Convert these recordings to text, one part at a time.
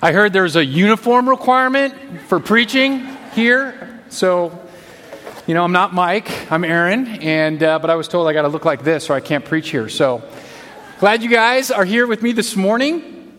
I heard there's a uniform requirement for preaching here. So, you know, I'm not Mike, I'm Aaron, and, uh, but I was told I got to look like this or I can't preach here. So, glad you guys are here with me this morning.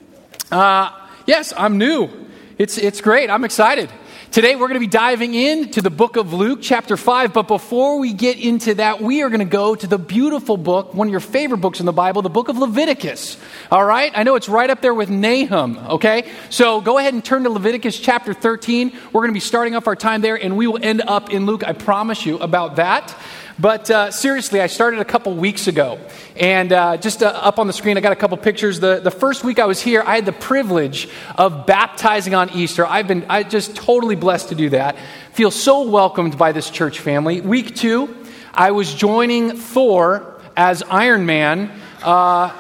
Uh, yes, I'm new. It's, it's great. I'm excited. Today we're going to be diving into the book of Luke, chapter 5. But before we get into that, we are going to go to the beautiful book, one of your favorite books in the Bible, the book of Leviticus. All right? I know it's right up there with Nahum, okay? So go ahead and turn to Leviticus chapter 13. We're going to be starting off our time there, and we will end up in Luke. I promise you about that. But uh, seriously, I started a couple weeks ago. And uh, just uh, up on the screen, I got a couple pictures. The, the first week I was here, I had the privilege of baptizing on Easter. I've been I just totally blessed to do that. Feel so welcomed by this church family. Week two, I was joining Thor as Iron Man. Uh,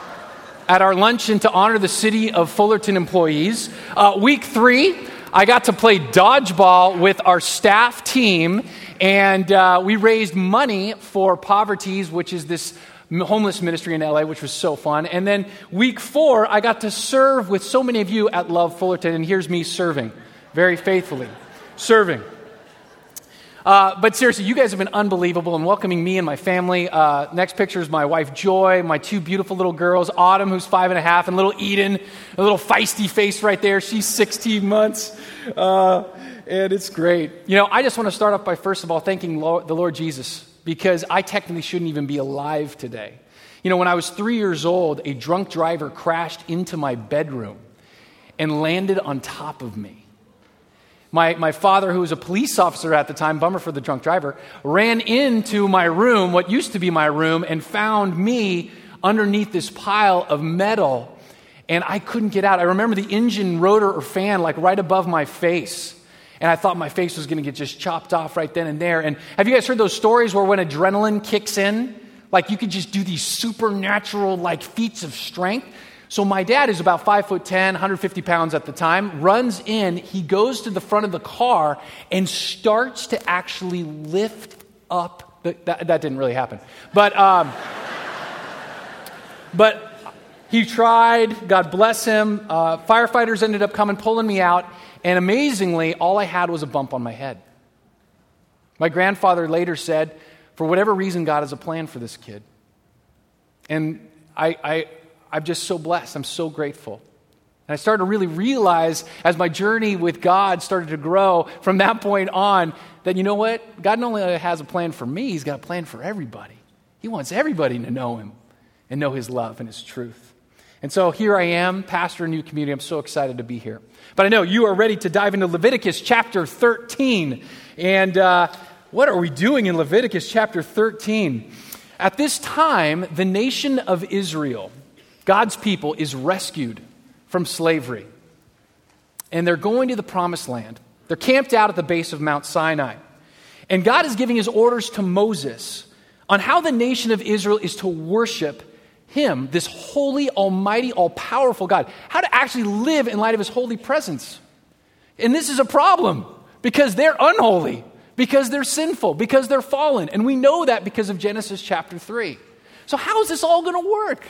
at our luncheon to honor the city of Fullerton employees. Uh, week three, I got to play dodgeball with our staff team, and uh, we raised money for Poverties, which is this homeless ministry in LA, which was so fun. And then week four, I got to serve with so many of you at Love Fullerton, and here's me serving very faithfully. Serving. Uh, but seriously, you guys have been unbelievable in welcoming me and my family. Uh, next picture is my wife Joy, my two beautiful little girls, Autumn, who's five and a half, and little Eden, a little feisty face right there. She's 16 months. Uh, and it's great. You know, I just want to start off by first of all thanking Lord, the Lord Jesus because I technically shouldn't even be alive today. You know, when I was three years old, a drunk driver crashed into my bedroom and landed on top of me. My, my father, who was a police officer at the time, bummer for the drunk driver, ran into my room, what used to be my room, and found me underneath this pile of metal. And I couldn't get out. I remember the engine rotor or fan like right above my face. And I thought my face was going to get just chopped off right then and there. And have you guys heard those stories where when adrenaline kicks in, like you could just do these supernatural like feats of strength? So my dad is about five foot 10, 150 pounds at the time, runs in, he goes to the front of the car and starts to actually lift up. The, that, that, didn't really happen. But, um, but he tried, God bless him. Uh, firefighters ended up coming, pulling me out, and amazingly, all I had was a bump on my head. My grandfather later said, for whatever reason, God has a plan for this kid. And I, I, I'm just so blessed. I'm so grateful. And I started to really realize as my journey with God started to grow from that point on that, you know what? God not only has a plan for me, He's got a plan for everybody. He wants everybody to know Him and know His love and His truth. And so here I am, pastor a new community. I'm so excited to be here. But I know you are ready to dive into Leviticus chapter 13. And uh, what are we doing in Leviticus chapter 13? At this time, the nation of Israel, God's people is rescued from slavery. And they're going to the promised land. They're camped out at the base of Mount Sinai. And God is giving his orders to Moses on how the nation of Israel is to worship him, this holy, almighty, all powerful God, how to actually live in light of his holy presence. And this is a problem because they're unholy, because they're sinful, because they're fallen. And we know that because of Genesis chapter 3. So, how is this all going to work?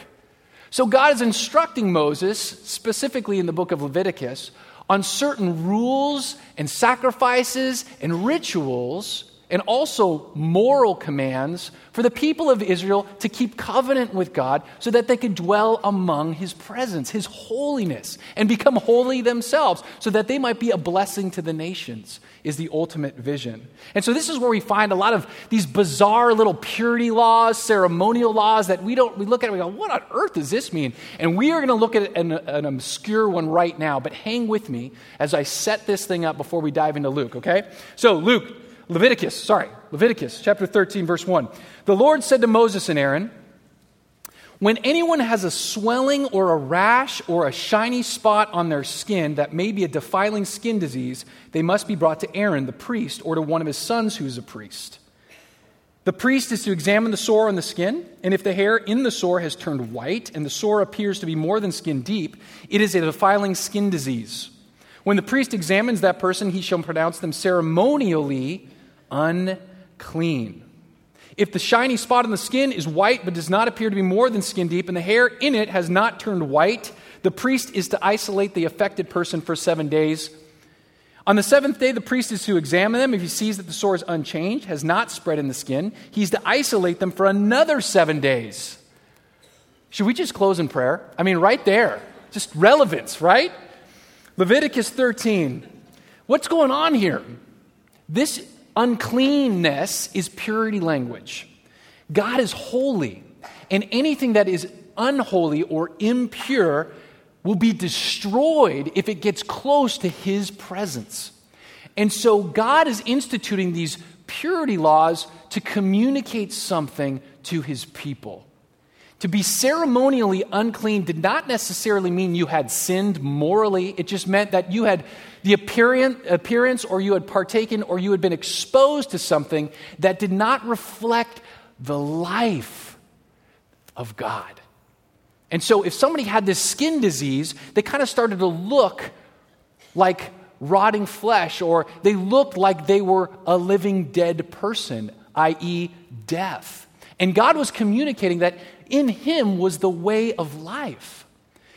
So God is instructing Moses, specifically in the book of Leviticus, on certain rules and sacrifices and rituals and also moral commands for the people of Israel to keep covenant with God so that they could dwell among his presence, his holiness, and become holy themselves so that they might be a blessing to the nations, is the ultimate vision. And so this is where we find a lot of these bizarre little purity laws, ceremonial laws that we don't, we look at and we go, what on earth does this mean? And we are going to look at an, an obscure one right now, but hang with me as I set this thing up before we dive into Luke, okay? So, Luke, Leviticus, sorry, Leviticus chapter 13, verse 1. The Lord said to Moses and Aaron, When anyone has a swelling or a rash or a shiny spot on their skin that may be a defiling skin disease, they must be brought to Aaron, the priest, or to one of his sons who's a priest. The priest is to examine the sore on the skin, and if the hair in the sore has turned white and the sore appears to be more than skin deep, it is a defiling skin disease. When the priest examines that person, he shall pronounce them ceremonially unclean. If the shiny spot on the skin is white but does not appear to be more than skin deep, and the hair in it has not turned white, the priest is to isolate the affected person for seven days. On the seventh day, the priest is to examine them. If he sees that the sore is unchanged, has not spread in the skin, he's to isolate them for another seven days. Should we just close in prayer? I mean, right there. Just relevance, right? Leviticus 13. What's going on here? This uncleanness is purity language. God is holy, and anything that is unholy or impure will be destroyed if it gets close to his presence. And so God is instituting these purity laws to communicate something to his people. To be ceremonially unclean did not necessarily mean you had sinned morally. It just meant that you had the appearance or you had partaken or you had been exposed to something that did not reflect the life of God. And so if somebody had this skin disease, they kind of started to look like rotting flesh or they looked like they were a living dead person, i.e., death. And God was communicating that in him was the way of life.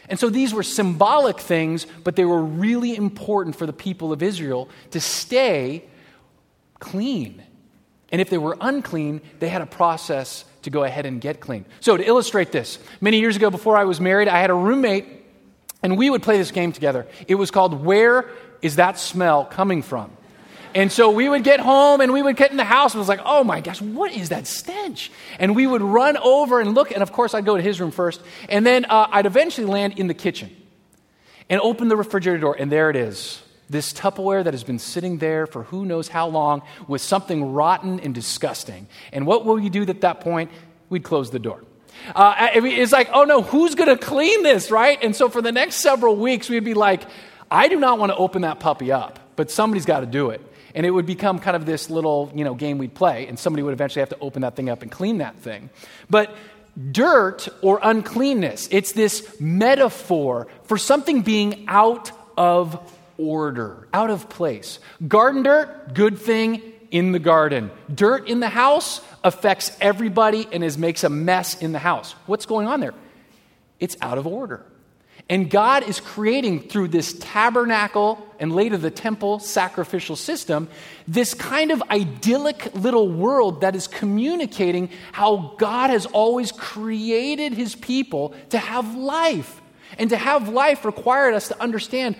And so these were symbolic things, but they were really important for the people of Israel to stay clean. And if they were unclean, they had a process to go ahead and get clean. So, to illustrate this, many years ago before I was married, I had a roommate, and we would play this game together. It was called Where is That Smell Coming From? And so we would get home and we would get in the house and was like, oh my gosh, what is that stench? And we would run over and look. And of course, I'd go to his room first. And then uh, I'd eventually land in the kitchen and open the refrigerator door. And there it is this Tupperware that has been sitting there for who knows how long with something rotten and disgusting. And what will you do at that point? We'd close the door. Uh, it's like, oh no, who's going to clean this, right? And so for the next several weeks, we'd be like, I do not want to open that puppy up, but somebody's got to do it. And it would become kind of this little, you know, game we'd play, and somebody would eventually have to open that thing up and clean that thing. But dirt or uncleanness, it's this metaphor for something being out of order, out of place. Garden dirt, good thing in the garden. Dirt in the house affects everybody and is, makes a mess in the house. What's going on there? It's out of order. And God is creating through this tabernacle and later the temple sacrificial system this kind of idyllic little world that is communicating how God has always created his people to have life. And to have life required us to understand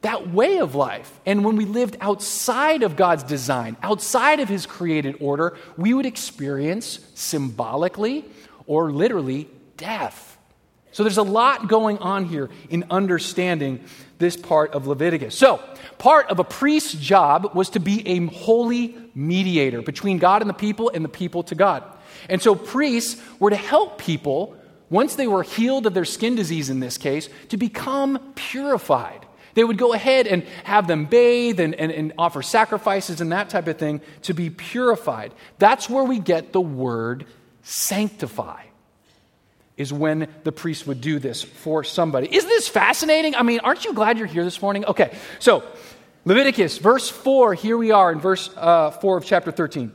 that way of life. And when we lived outside of God's design, outside of his created order, we would experience symbolically or literally death. So there's a lot going on here in understanding this part of Leviticus. So, part of a priest's job was to be a holy mediator between God and the people and the people to God. And so, priests were to help people, once they were healed of their skin disease in this case, to become purified. They would go ahead and have them bathe and, and, and offer sacrifices and that type of thing to be purified. That's where we get the word sanctify is when the priest would do this for somebody. Isn't this fascinating? I mean, aren't you glad you're here this morning? Okay, so Leviticus, verse 4, here we are in verse uh, 4 of chapter 13.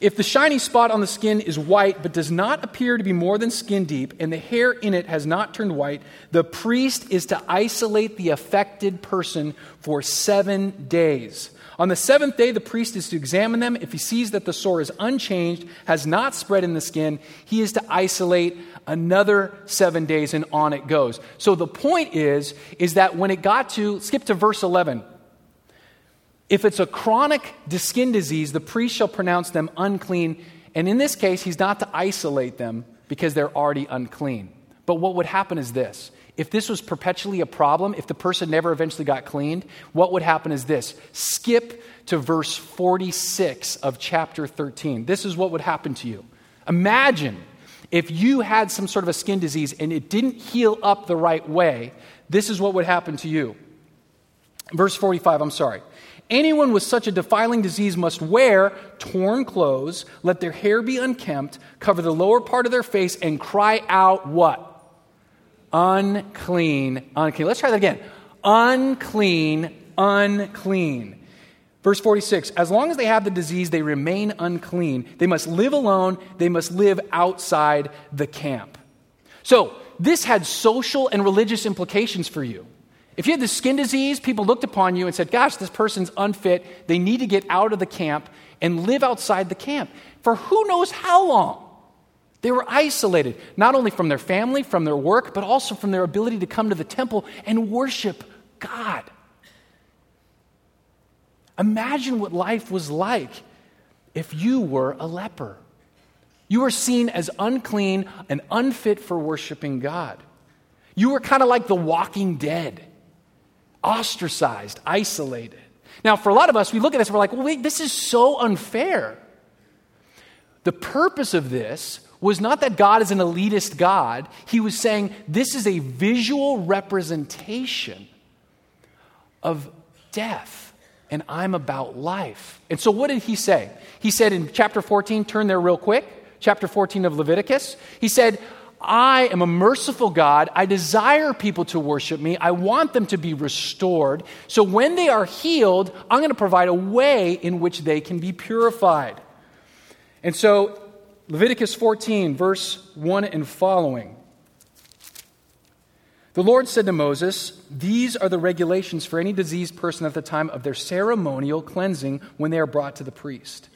If the shiny spot on the skin is white but does not appear to be more than skin deep, and the hair in it has not turned white, the priest is to isolate the affected person for seven days. On the seventh day, the priest is to examine them. If he sees that the sore is unchanged, has not spread in the skin, he is to isolate another seven days, and on it goes. So the point is, is that when it got to, skip to verse 11. If it's a chronic skin disease, the priest shall pronounce them unclean. And in this case, he's not to isolate them because they're already unclean. But what would happen is this if this was perpetually a problem, if the person never eventually got cleaned, what would happen is this skip to verse 46 of chapter 13. This is what would happen to you. Imagine if you had some sort of a skin disease and it didn't heal up the right way, this is what would happen to you. Verse 45, I'm sorry. Anyone with such a defiling disease must wear torn clothes, let their hair be unkempt, cover the lower part of their face, and cry out what? Unclean, unclean. Let's try that again. Unclean, unclean. Verse 46 As long as they have the disease, they remain unclean. They must live alone, they must live outside the camp. So, this had social and religious implications for you. If you had the skin disease, people looked upon you and said, Gosh, this person's unfit. They need to get out of the camp and live outside the camp for who knows how long. They were isolated, not only from their family, from their work, but also from their ability to come to the temple and worship God. Imagine what life was like if you were a leper. You were seen as unclean and unfit for worshiping God. You were kind of like the walking dead, ostracized, isolated. Now, for a lot of us, we look at this and we're like, well, wait, this is so unfair. The purpose of this was not that God is an elitist God. He was saying this is a visual representation of death, and I'm about life. And so, what did he say? He said in chapter 14, turn there real quick, chapter 14 of Leviticus, he said, I am a merciful God. I desire people to worship me. I want them to be restored. So when they are healed, I'm going to provide a way in which they can be purified. And so Leviticus 14, verse 1 and following. The Lord said to Moses, These are the regulations for any diseased person at the time of their ceremonial cleansing when they are brought to the priest.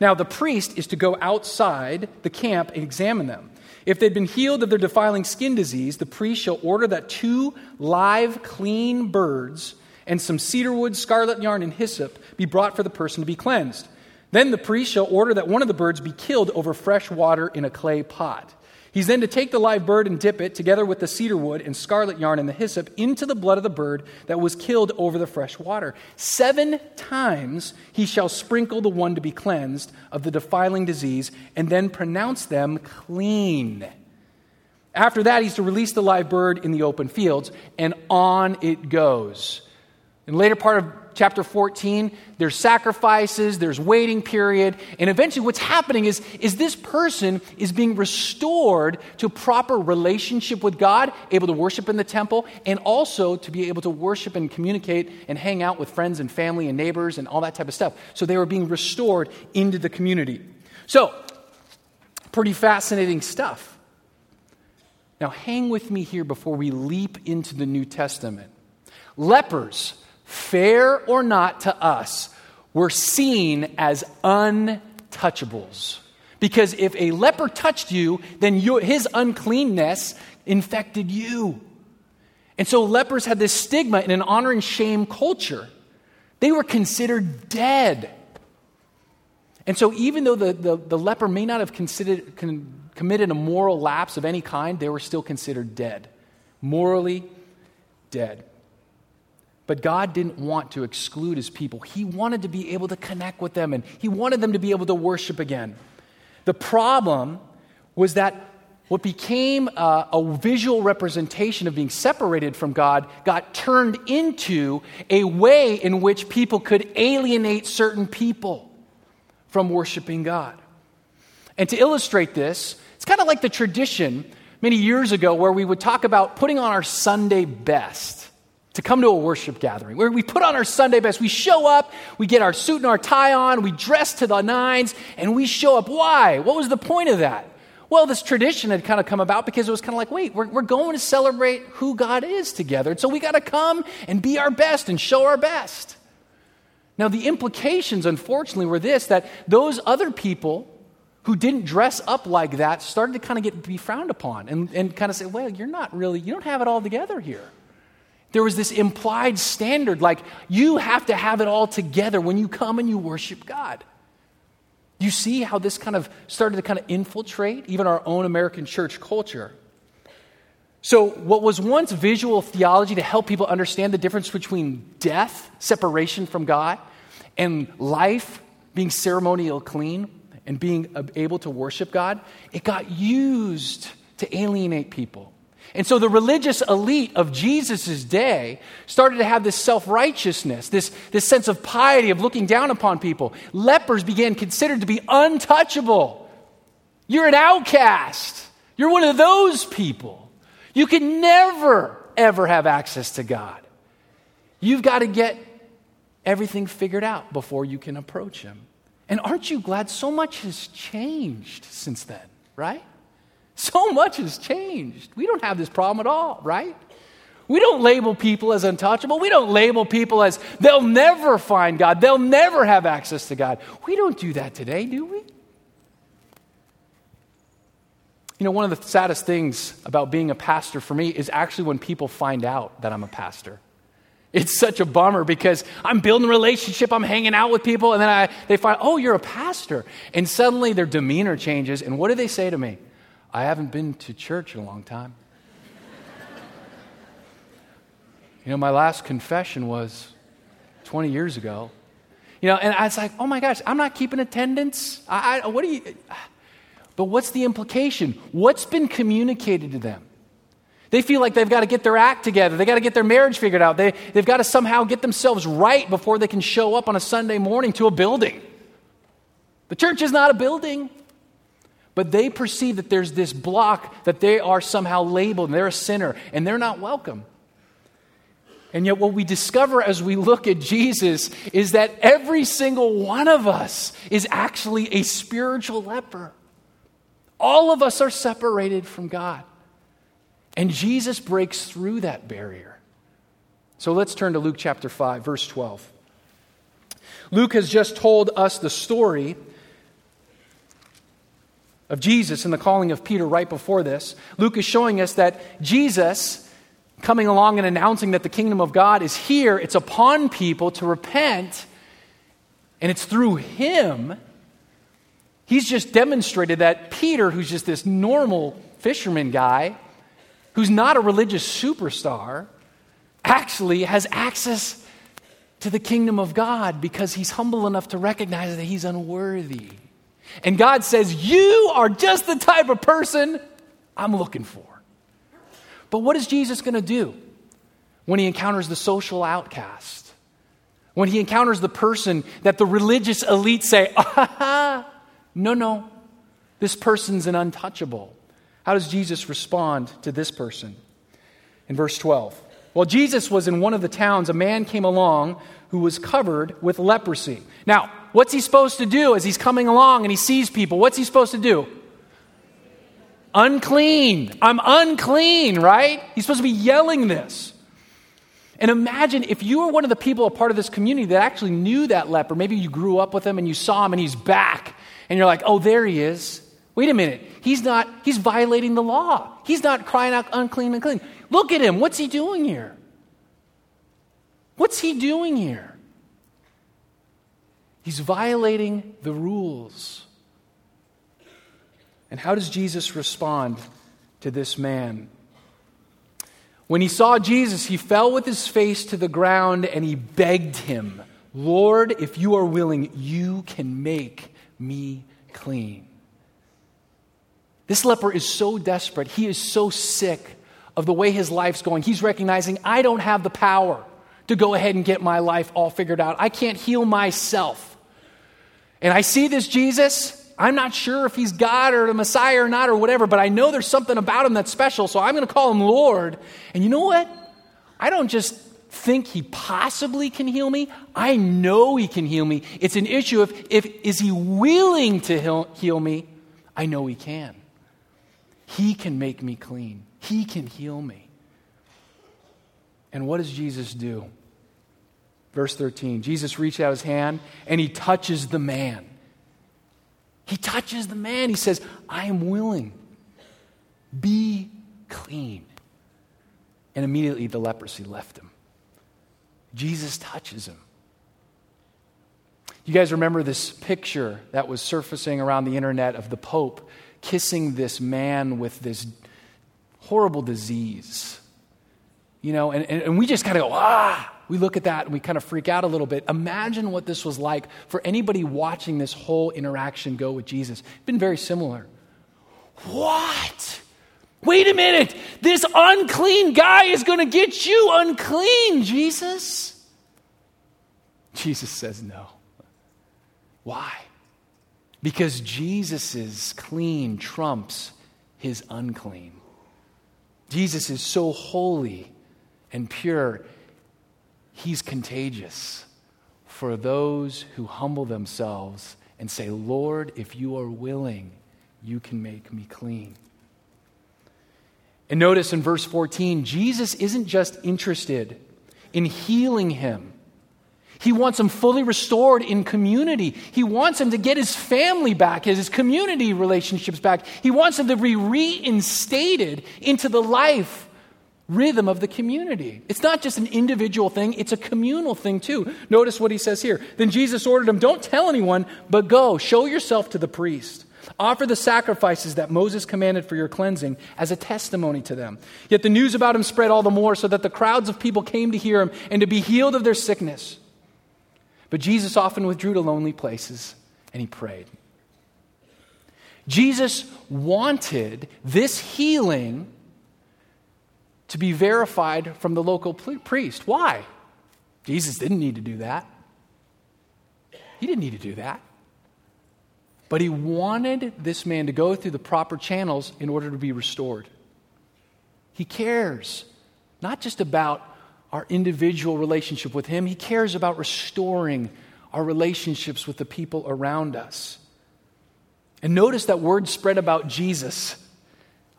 Now, the priest is to go outside the camp and examine them. If they've been healed of their defiling skin disease, the priest shall order that two live, clean birds and some cedar wood, scarlet yarn, and hyssop be brought for the person to be cleansed. Then the priest shall order that one of the birds be killed over fresh water in a clay pot. He's then to take the live bird and dip it, together with the cedar wood and scarlet yarn and the hyssop, into the blood of the bird that was killed over the fresh water. Seven times he shall sprinkle the one to be cleansed of the defiling disease, and then pronounce them clean. After that, he's to release the live bird in the open fields, and on it goes. In later part of chapter 14, there's sacrifices, there's waiting period, and eventually what's happening is, is this person is being restored to proper relationship with God, able to worship in the temple, and also to be able to worship and communicate and hang out with friends and family and neighbors and all that type of stuff. So they were being restored into the community. So, pretty fascinating stuff. Now, hang with me here before we leap into the New Testament. Lepers fair or not to us, were seen as untouchables. Because if a leper touched you, then your, his uncleanness infected you. And so lepers had this stigma in an honor and shame culture. They were considered dead. And so, even though the, the, the leper may not have considered, con, committed a moral lapse of any kind, they were still considered dead. Morally dead. But God didn't want to exclude his people. He wanted to be able to connect with them and he wanted them to be able to worship again. The problem was that what became a, a, visual representation of being separated from God got turned into a way in which people could alienate certain people from worshiping God. And to illustrate this, it's kind of like the tradition many years ago where we would talk about putting on our Sunday best to come to a worship gathering where we put on our Sunday best. We show up, we get our suit and our tie on, we dress to the nines, and we show up. Why? What was the point of that? Well, this tradition had kind of come about because it was kind of like, wait, we're, we're going to celebrate who God is together. And so we got to come and be our best and show our best. Now, the implications, unfortunately, were this that those other people who didn't dress up like that started to kind of get be frowned upon and, and kind of say, well, you're not really, you don't have it all together here. There was this implied standard like you have to have it all together when you come and you worship God. You see how this kind of started to kind of infiltrate even our own American church culture. So, what was once visual theology to help people understand the difference between death, separation from God, and life, being ceremonial clean and being able to worship God, it got used to alienate people and so the religious elite of Jesus' day started to have this self righteousness, this, this sense of piety, of looking down upon people. Lepers began considered to be untouchable. You're an outcast. You're one of those people. You can never, ever have access to God. You've got to get everything figured out before you can approach Him. And aren't you glad so much has changed since then, right? So much has changed. We don't have this problem at all, right? We don't label people as untouchable. We don't label people as they'll never find God. They'll never have access to God. We don't do that today, do we? You know, one of the saddest things about being a pastor for me is actually when people find out that I'm a pastor. It's such a bummer because I'm building a relationship, I'm hanging out with people, and then I, they find, oh, you're a pastor. And suddenly their demeanor changes. And what do they say to me? I haven't been to church in a long time. You know, my last confession was 20 years ago. You know, and I was like, oh my gosh, I'm not keeping attendance. I, I, what do you. But what's the implication? What's been communicated to them? They feel like they've got to get their act together. They've got to get their marriage figured out. They, they've got to somehow get themselves right before they can show up on a Sunday morning to a building. The church is not a building. But they perceive that there's this block that they are somehow labeled and they're a sinner and they're not welcome. And yet, what we discover as we look at Jesus is that every single one of us is actually a spiritual leper. All of us are separated from God. And Jesus breaks through that barrier. So let's turn to Luke chapter 5, verse 12. Luke has just told us the story of Jesus and the calling of Peter right before this. Luke is showing us that Jesus coming along and announcing that the kingdom of God is here, it's upon people to repent, and it's through him. He's just demonstrated that Peter, who's just this normal fisherman guy, who's not a religious superstar, actually has access to the kingdom of God because he's humble enough to recognize that he's unworthy. And God says, You are just the type of person I'm looking for. But what is Jesus going to do when he encounters the social outcast? When he encounters the person that the religious elite say, ah, no, no, this person's an untouchable. How does Jesus respond to this person? In verse 12. While Jesus was in one of the towns, a man came along who was covered with leprosy. Now, what's he supposed to do as he's coming along and he sees people? What's he supposed to do? Unclean. I'm unclean, right? He's supposed to be yelling this. And imagine if you were one of the people, a part of this community that actually knew that leper. Maybe you grew up with him and you saw him and he's back. And you're like, oh, there he is. Wait a minute. He's not, he's violating the law. He's not crying out unclean, unclean. Look at him. What's he doing here? What's he doing here? He's violating the rules. And how does Jesus respond to this man? When he saw Jesus, he fell with his face to the ground and he begged him, Lord, if you are willing, you can make me clean. This leper is so desperate. He is so sick of the way his life's going. He's recognizing, I don't have the power to go ahead and get my life all figured out. I can't heal myself. And I see this Jesus, I'm not sure if he's God or the Messiah or not or whatever, but I know there's something about him that's special, so I'm going to call him Lord. And you know what? I don't just think he possibly can heal me. I know he can heal me. It's an issue of if is he willing to heal, heal me? I know he can. He can make me clean. He can heal me. And what does Jesus do? Verse 13 Jesus reached out his hand and he touches the man. He touches the man. He says, I am willing. Be clean. And immediately the leprosy left him. Jesus touches him. You guys remember this picture that was surfacing around the internet of the Pope kissing this man with this horrible disease? You know, and, and we just kind of go, ah, we look at that and we kind of freak out a little bit. Imagine what this was like for anybody watching this whole interaction go with Jesus. It's been very similar. What? Wait a minute. This unclean guy is going to get you unclean, Jesus. Jesus says no. Why? Because Jesus' clean trumps his unclean. Jesus is so holy and pure He's contagious for those who humble themselves and say, Lord, if you are willing, you can make me clean. And notice in verse 14, Jesus isn't just interested in healing him. He wants him fully restored in community. He wants him to get his family back, his community relationships back. He wants him to be reinstated into the life rhythm of the community. It's not just an individual thing, it's a communal thing too. Notice what he says here. Then Jesus ordered him, Don't tell anyone, but go, show yourself to the priest. Offer the sacrifices that Moses commanded for your cleansing as a testimony to them. Yet the news about him spread all the more, so that the crowds of people came to hear him and to be healed of their sickness. But Jesus often withdrew to lonely places and he prayed. Jesus wanted this healing to be verified from the local priest. Why? Jesus didn't need to do that. He didn't need to do that. But he wanted this man to go through the proper channels in order to be restored. He cares not just about our individual relationship with him, he cares about restoring our relationships with the people around us. And notice that word spread about Jesus.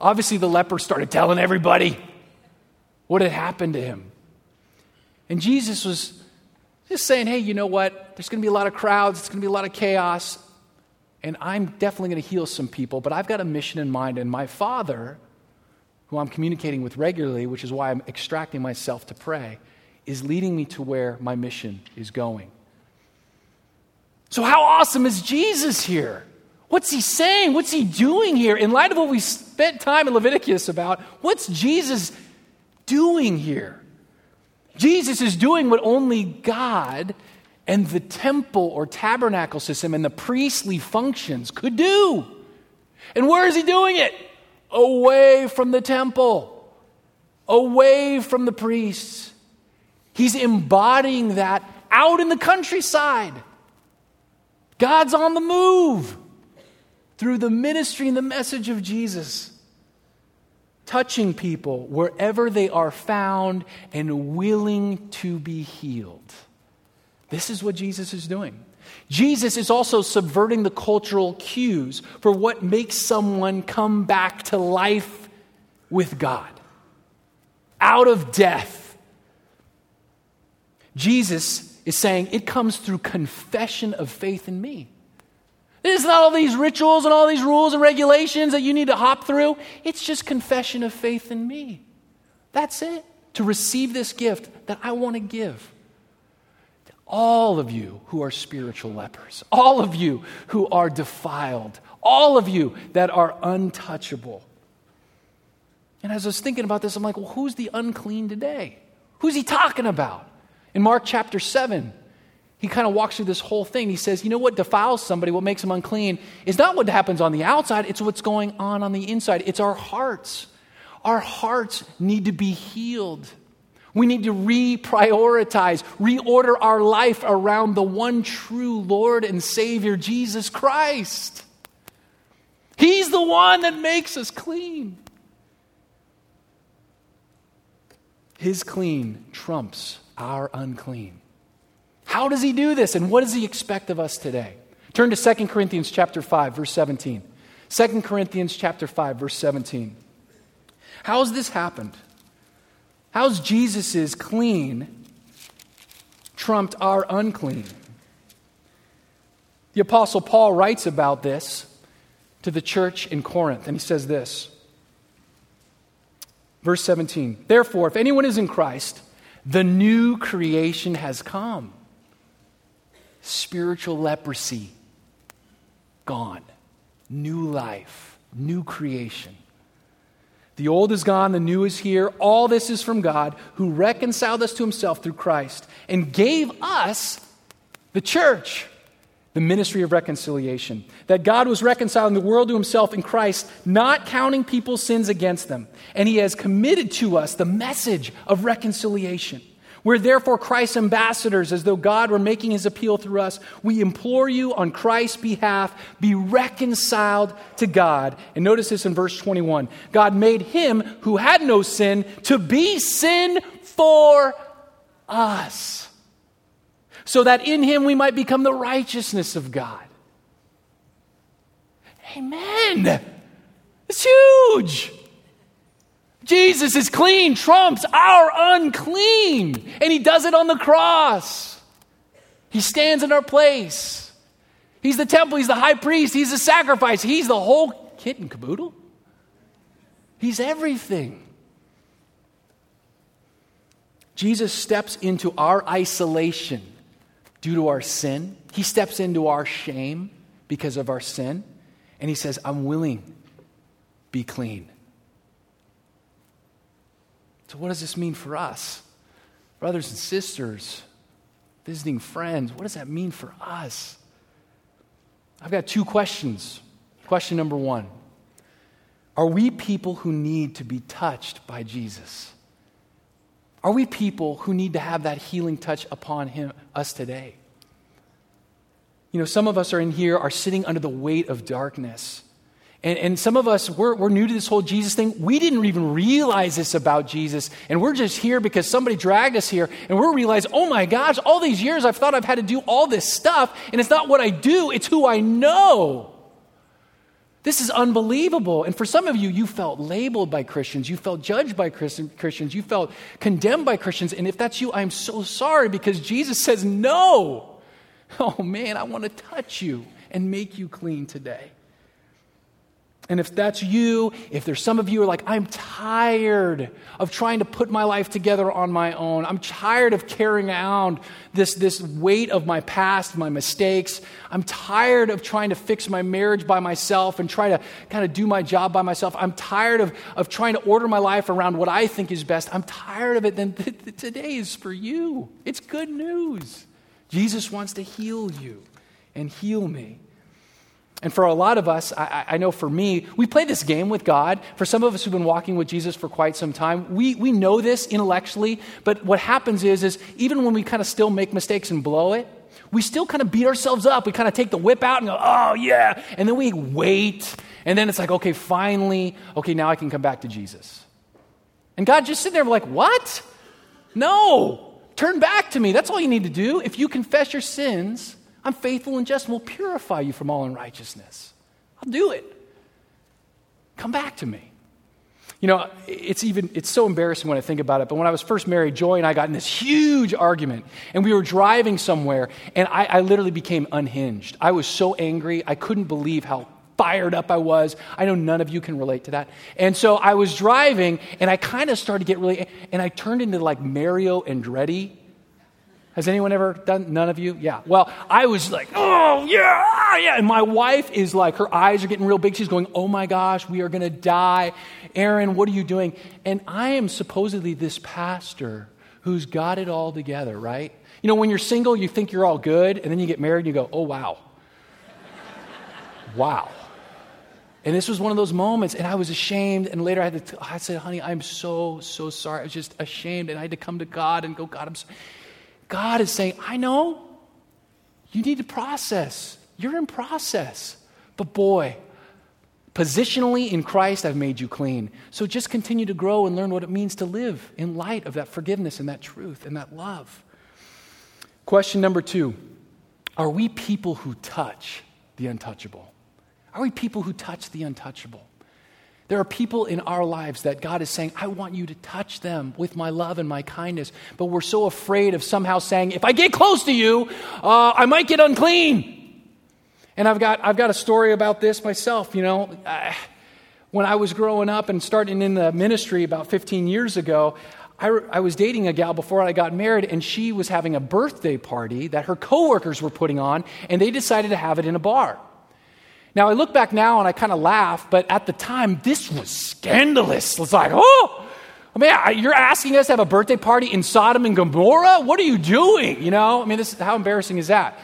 Obviously, the leper started telling everybody what had happened to him. And Jesus was just saying, hey, you know what? There's going to be a lot of crowds, it's going to be a lot of chaos and I'm definitely going to heal some people, but I've got a mission in mind, and my Father, who I'm communicating with regularly, which is why I'm extracting myself to pray, is leading me to where my mission is going. So, how awesome is Jesus here? What's he saying? What's he doing here? In light of what we spent time in Leviticus about, what's Jesus doing here? Jesus is doing what only God and the temple or tabernacle system and the priestly functions could do. And where is he doing it? Away from the temple, away from the priests. He's embodying that out in the countryside. God's on the move through the ministry and the message of Jesus, touching people wherever they are found and willing to be healed. This is what Jesus is doing. Jesus is also subverting the cultural cues for what makes someone come back to life with God, out of death. Jesus is saying it comes through confession of faith in me. It's not all these rituals and all these rules and regulations that you need to hop through. It's just confession of faith in me. That's it. To receive this gift that I want to give To all of you who are spiritual lepers, all of you who are defiled, all of you that are untouchable. And as I was thinking about this, I'm like, well, who's the unclean today? Who's he talking about? In Mark chapter 7, he kind of walks through this whole thing. He says, you know what defiles somebody, what makes them unclean, is not what happens on the outside, it's what's going on on the inside. It's our hearts. Our hearts need to be healed. We need to reprioritize, reorder our life around the one true Lord and Savior, Jesus Christ. He's the one that makes us clean. His clean trumps our unclean. How does he do this and what does he expect of us today? Turn to 2 Corinthians chapter 5 verse 17. 2 Corinthians chapter 5 verse 17. How has this happened? How's Jesus' clean trumped our unclean? The Apostle Paul writes about this to the church in Corinth, and he says this. Verse 17 Therefore, if anyone is in Christ, the new creation has come. Spiritual leprosy gone. New life, new creation. The old is gone, the new is here. All this is from God, who reconciled us to himself through Christ and gave us, the church, the ministry of reconciliation. That God was reconciling the world to himself in Christ, not counting people's sins against them. And he has committed to us the message of reconciliation. We're therefore Christ's ambassadors, as though God were making his appeal through us. We implore you on Christ's behalf, be reconciled to God. And notice this in verse 21 God made him who had no sin to be sin for us, so that in him we might become the righteousness of God. Amen. It's huge. Jesus is clean, trumps our unclean. And he does it on the cross. He stands in our place. He's the temple, he's the high priest, he's the sacrifice, he's the whole kit and caboodle. He's everything. Jesus steps into our isolation due to our sin. He steps into our shame because of our sin. And he says, I'm willing, to be clean. So, what does this mean for us? Brothers and sisters, visiting friends, what does that mean for us? I've got two questions. Question number one Are we people who need to be touched by Jesus? Are we people who need to have that healing touch upon him, us today? You know, some of us are in here, are sitting under the weight of darkness. And, and some of us, we're, we're new to this whole Jesus thing. We didn't even realize this about Jesus. And we're just here because somebody dragged us here. And we're realizing, oh my gosh, all these years I've thought I've had to do all this stuff. And it's not what I do, it's who I know. This is unbelievable. And for some of you, you felt labeled by Christians. You felt judged by Christians. You felt condemned by Christians. And if that's you, I'm so sorry because Jesus says no. Oh man, I want to touch you and make you clean today. And if that's you, if there's some of you who are like, I'm tired of trying to put my life together on my own. I'm tired of carrying around this, this weight of my past, my mistakes. I'm tired of trying to fix my marriage by myself and try to kind of do my job by myself. I'm tired of, of trying to order my life around what I think is best. I'm tired of it. Then th- th- today is for you. It's good news. Jesus wants to heal you and heal me. And for a lot of us, I, I, know for me, we play this game with God. For some of us who've been walking with Jesus for quite some time, we, we know this intellectually, but what happens is, is even when we kind of still make mistakes and blow it, we still kind of beat ourselves up. We kind of take the whip out and go, oh, yeah. And then we wait. And then it's like, okay, finally, okay, now I can come back to Jesus. And God just sitting there like, what? No. Turn back to me. That's all you need to do. If you confess your sins, I'm faithful and just and will purify you from all unrighteousness. I'll do it. Come back to me. You know, it's even it's so embarrassing when I think about it. But when I was first married, Joy and I got in this huge argument, and we were driving somewhere, and I, I literally became unhinged. I was so angry, I couldn't believe how fired up I was. I know none of you can relate to that. And so I was driving, and I kind of started to get really, and I turned into like Mario Andretti has anyone ever done? None of you? Yeah. Well, I was like, oh, yeah, ah, yeah. And my wife is like, her eyes are getting real big. She's going, oh my gosh, we are going to die. Aaron, what are you doing? And I am supposedly this pastor who's got it all together, right? You know, when you're single, you think you're all good, and then you get married and you go, oh, wow. wow. And this was one of those moments, and I was ashamed. And later I had to, I said, honey, I'm so, so sorry. I was just ashamed. And I had to come to God and go, God, I'm sorry. God is saying, I know you need to process. You're in process. But boy, positionally in Christ, I've made you clean. So just continue to grow and learn what it means to live in light of that forgiveness and that truth and that love. Question number two Are we people who touch the untouchable? Are we people who touch the untouchable? There are people in our lives that God is saying, I want you to touch them with my love and my kindness. But we're so afraid of somehow saying, if I get close to you, uh, I might get unclean. And I've got, I've got a story about this myself. You know, I, when I was growing up and starting in the ministry about 15 years ago, I, I, was dating a gal before I got married, and she was having a birthday party that her coworkers were putting on, and they decided to have it in a bar. Now, I look back now and I kind of laugh, but at the time, this was scandalous. It's like, oh, I mean, you're asking us to have a birthday party in Sodom and Gomorrah? What are you doing? You know, I mean, this, how embarrassing is that?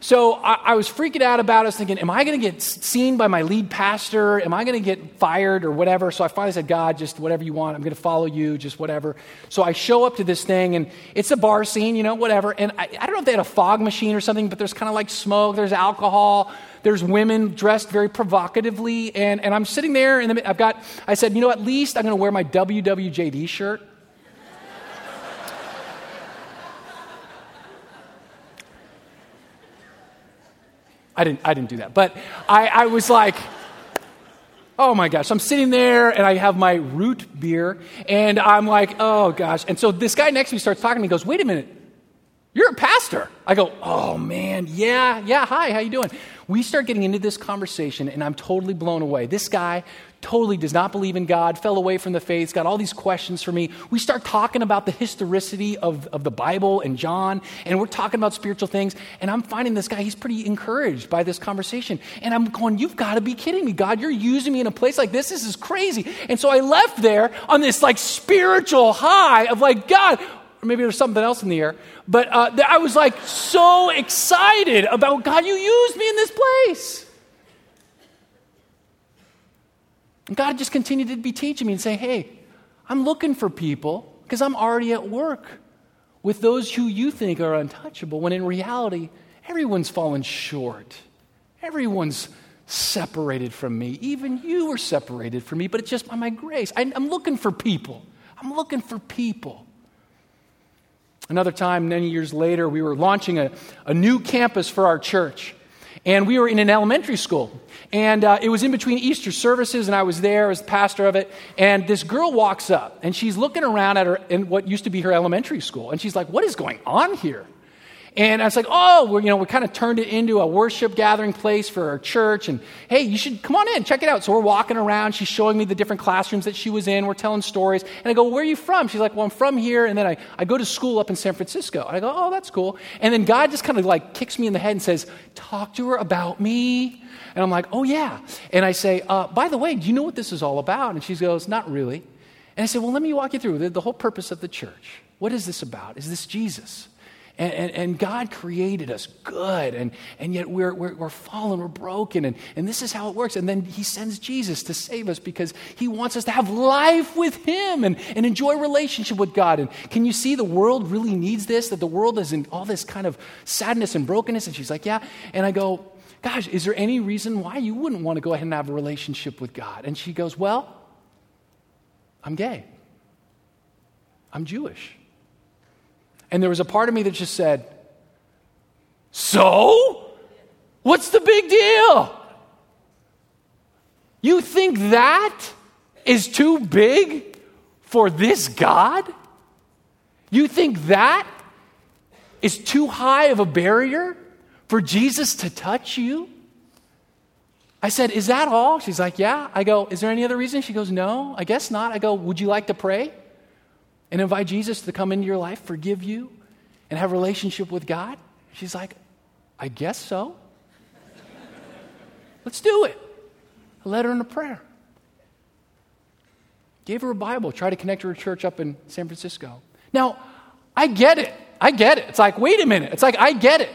So I, I was freaking out about it. I was thinking, am I going to get seen by my lead pastor? Am I going to get fired or whatever? So I finally said, God, just whatever you want. I'm going to follow you, just whatever. So I show up to this thing, and it's a bar scene, you know, whatever. And I, I don't know if they had a fog machine or something, but there's kind of like smoke, there's alcohol. There's women dressed very provocatively, and, and I'm sitting there, and I've got, I said, you know, at least I'm going to wear my WWJD shirt. I didn't, I didn't do that, but I, I was like, Oh my gosh. I'm sitting there and I have my root beer and I'm like, oh gosh. And so this guy next to me starts talking to me. He goes, wait a minute. You're a pastor. I go, oh man, yeah, yeah, hi, how you doing? We start getting into this conversation and I'm totally blown away. This guy totally does not believe in God, fell away from the faith, got all these questions for me. We start talking about the historicity of, of the Bible and John, and we're talking about spiritual things. And I'm finding this guy, he's pretty encouraged by this conversation. And I'm going, You've got to be kidding me, God. You're using me in a place like this. This is crazy. And so I left there on this like spiritual high of like, God, or maybe there's something else in the air. But uh, I was like so excited about God, you used me in this place. And God just continued to be teaching me and say, hey, I'm looking for people because I'm already at work with those who you think are untouchable, when in reality, everyone's fallen short. Everyone's separated from me. Even you were separated from me, but it's just by my grace. I, am looking for people. I'm looking for people. Another time, many years later, we were launching a, a new campus for our church. And we were in an elementary school. And uh, it was in between Easter services, and I was there as pastor of it. And this girl walks up, and she's looking around at her in what used to be her elementary school. And she's like, What is going on here? And I was like, oh, we're, you know, we kind of turned it into a worship gathering place for our church. And hey, you should come on in, check it out. So we're walking around. She's showing me the different classrooms that she was in. We're telling stories. And I go, where are you from? She's like, well, I'm from here. And then I, I go to school up in San Francisco. And I go, oh, that's cool. And then God just kind of like kicks me in the head and says, talk to her about me. And I'm like, oh, yeah. And I say, uh, by the way, do you know what this is all about? And she goes, not really. And I said, well, let me walk you through the, the whole purpose of the church. What is this about? Is this Jesus? And, and, and, God created us good, and, and yet we're, we're, we're fallen, we're broken, and, and this is how it works. And then He sends Jesus to save us because He wants us to have life with Him and, and enjoy relationship with God. And can you see the world really needs this? That the world is in all this kind of sadness and brokenness? And she's like, Yeah. And I go, Gosh, is there any reason why you wouldn't want to go ahead and have a relationship with God? And she goes, Well, I'm gay, I'm Jewish. And there was a part of me that just said, So? What's the big deal? You think that is too big for this God? You think that is too high of a barrier for Jesus to touch you? I said, Is that all? She's like, Yeah. I go, Is there any other reason? She goes, No, I guess not. I go, Would you like to pray? And invite Jesus to come into your life, forgive you, and have a relationship with God? She's like, I guess so. Let's do it. I led her in a prayer. Gave her a Bible, tried to connect her to a church up in San Francisco. Now, I get it. I get it. It's like, wait a minute. It's like, I get it.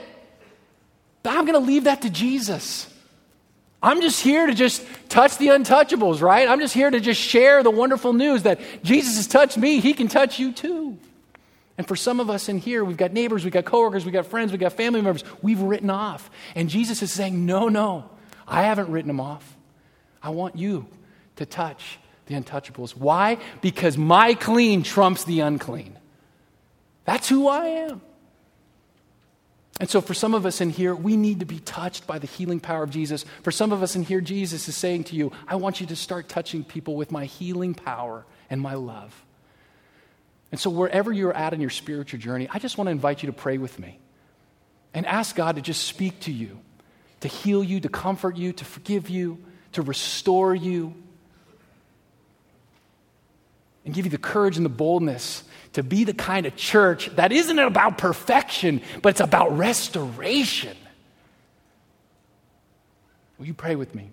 But I'm going to leave that to Jesus. I'm just here to just touch the untouchables, right? I'm just here to just share the wonderful news that Jesus has touched me, he can touch you too. And for some of us in here, we've got neighbors, we've got coworkers, we've got friends, we've got family members, we've written off. And Jesus is saying, No, no, I haven't written them off. I want you to touch the untouchables. Why? Because my clean trumps the unclean. That's who I am. And so, for some of us in here, we need to be touched by the healing power of Jesus. For some of us in here, Jesus is saying to you, I want you to start touching people with my healing power and my love. And so, wherever you're at in your spiritual journey, I just want to invite you to pray with me and ask God to just speak to you, to heal you, to comfort you, to forgive you, to restore you, and give you the courage and the boldness to be the kind of church that isn't about perfection, but it's about restoration. Will you pray with me?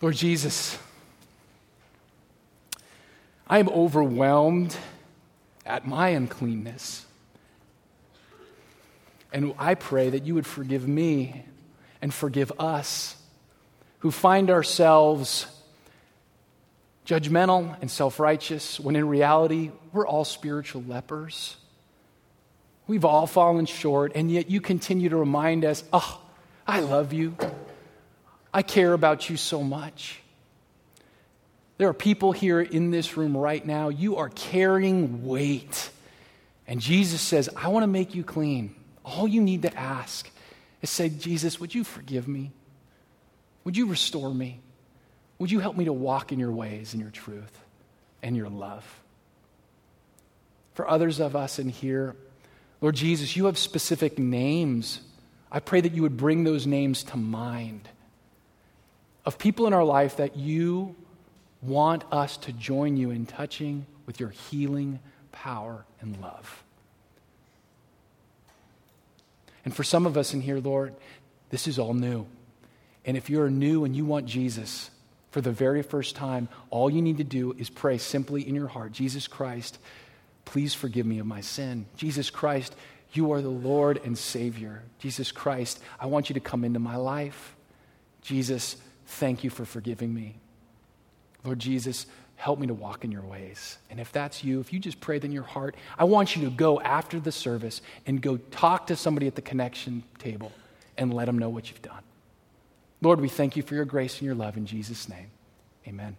Lord Jesus, I am overwhelmed at my uncleanness. And I pray that you would forgive me and forgive us who find ourselves judgmental and self righteous, when in reality, we're all spiritual lepers. We've all fallen short, and yet you continue to remind us, oh, I love you. I care about you so much. There are people here in this room right now, you are carrying weight. And Jesus says, I want to make you clean. All you need to ask is say, Jesus, would you forgive me? Would you restore me? Would you help me to walk in your ways and your truth and your love? For others of us in here, Lord Jesus, you have specific names. I pray that you would bring those names to mind of people in our life that you want us to join you in touching with your healing power and love. And for some of us in here, Lord, this is all new. And if you're new and you want Jesus for the very first time, all you need to do is pray simply in your heart Jesus Christ, please forgive me of my sin. Jesus Christ, you are the Lord and Savior. Jesus Christ, I want you to come into my life. Jesus, thank you for forgiving me. Lord Jesus, help me to walk in your ways. And if that's you, if you just prayed in your heart, I want you to go after the service and go talk to somebody at the connection table and let them know what you've done. Lord, we thank you for your grace and your love in Jesus' name. Amen.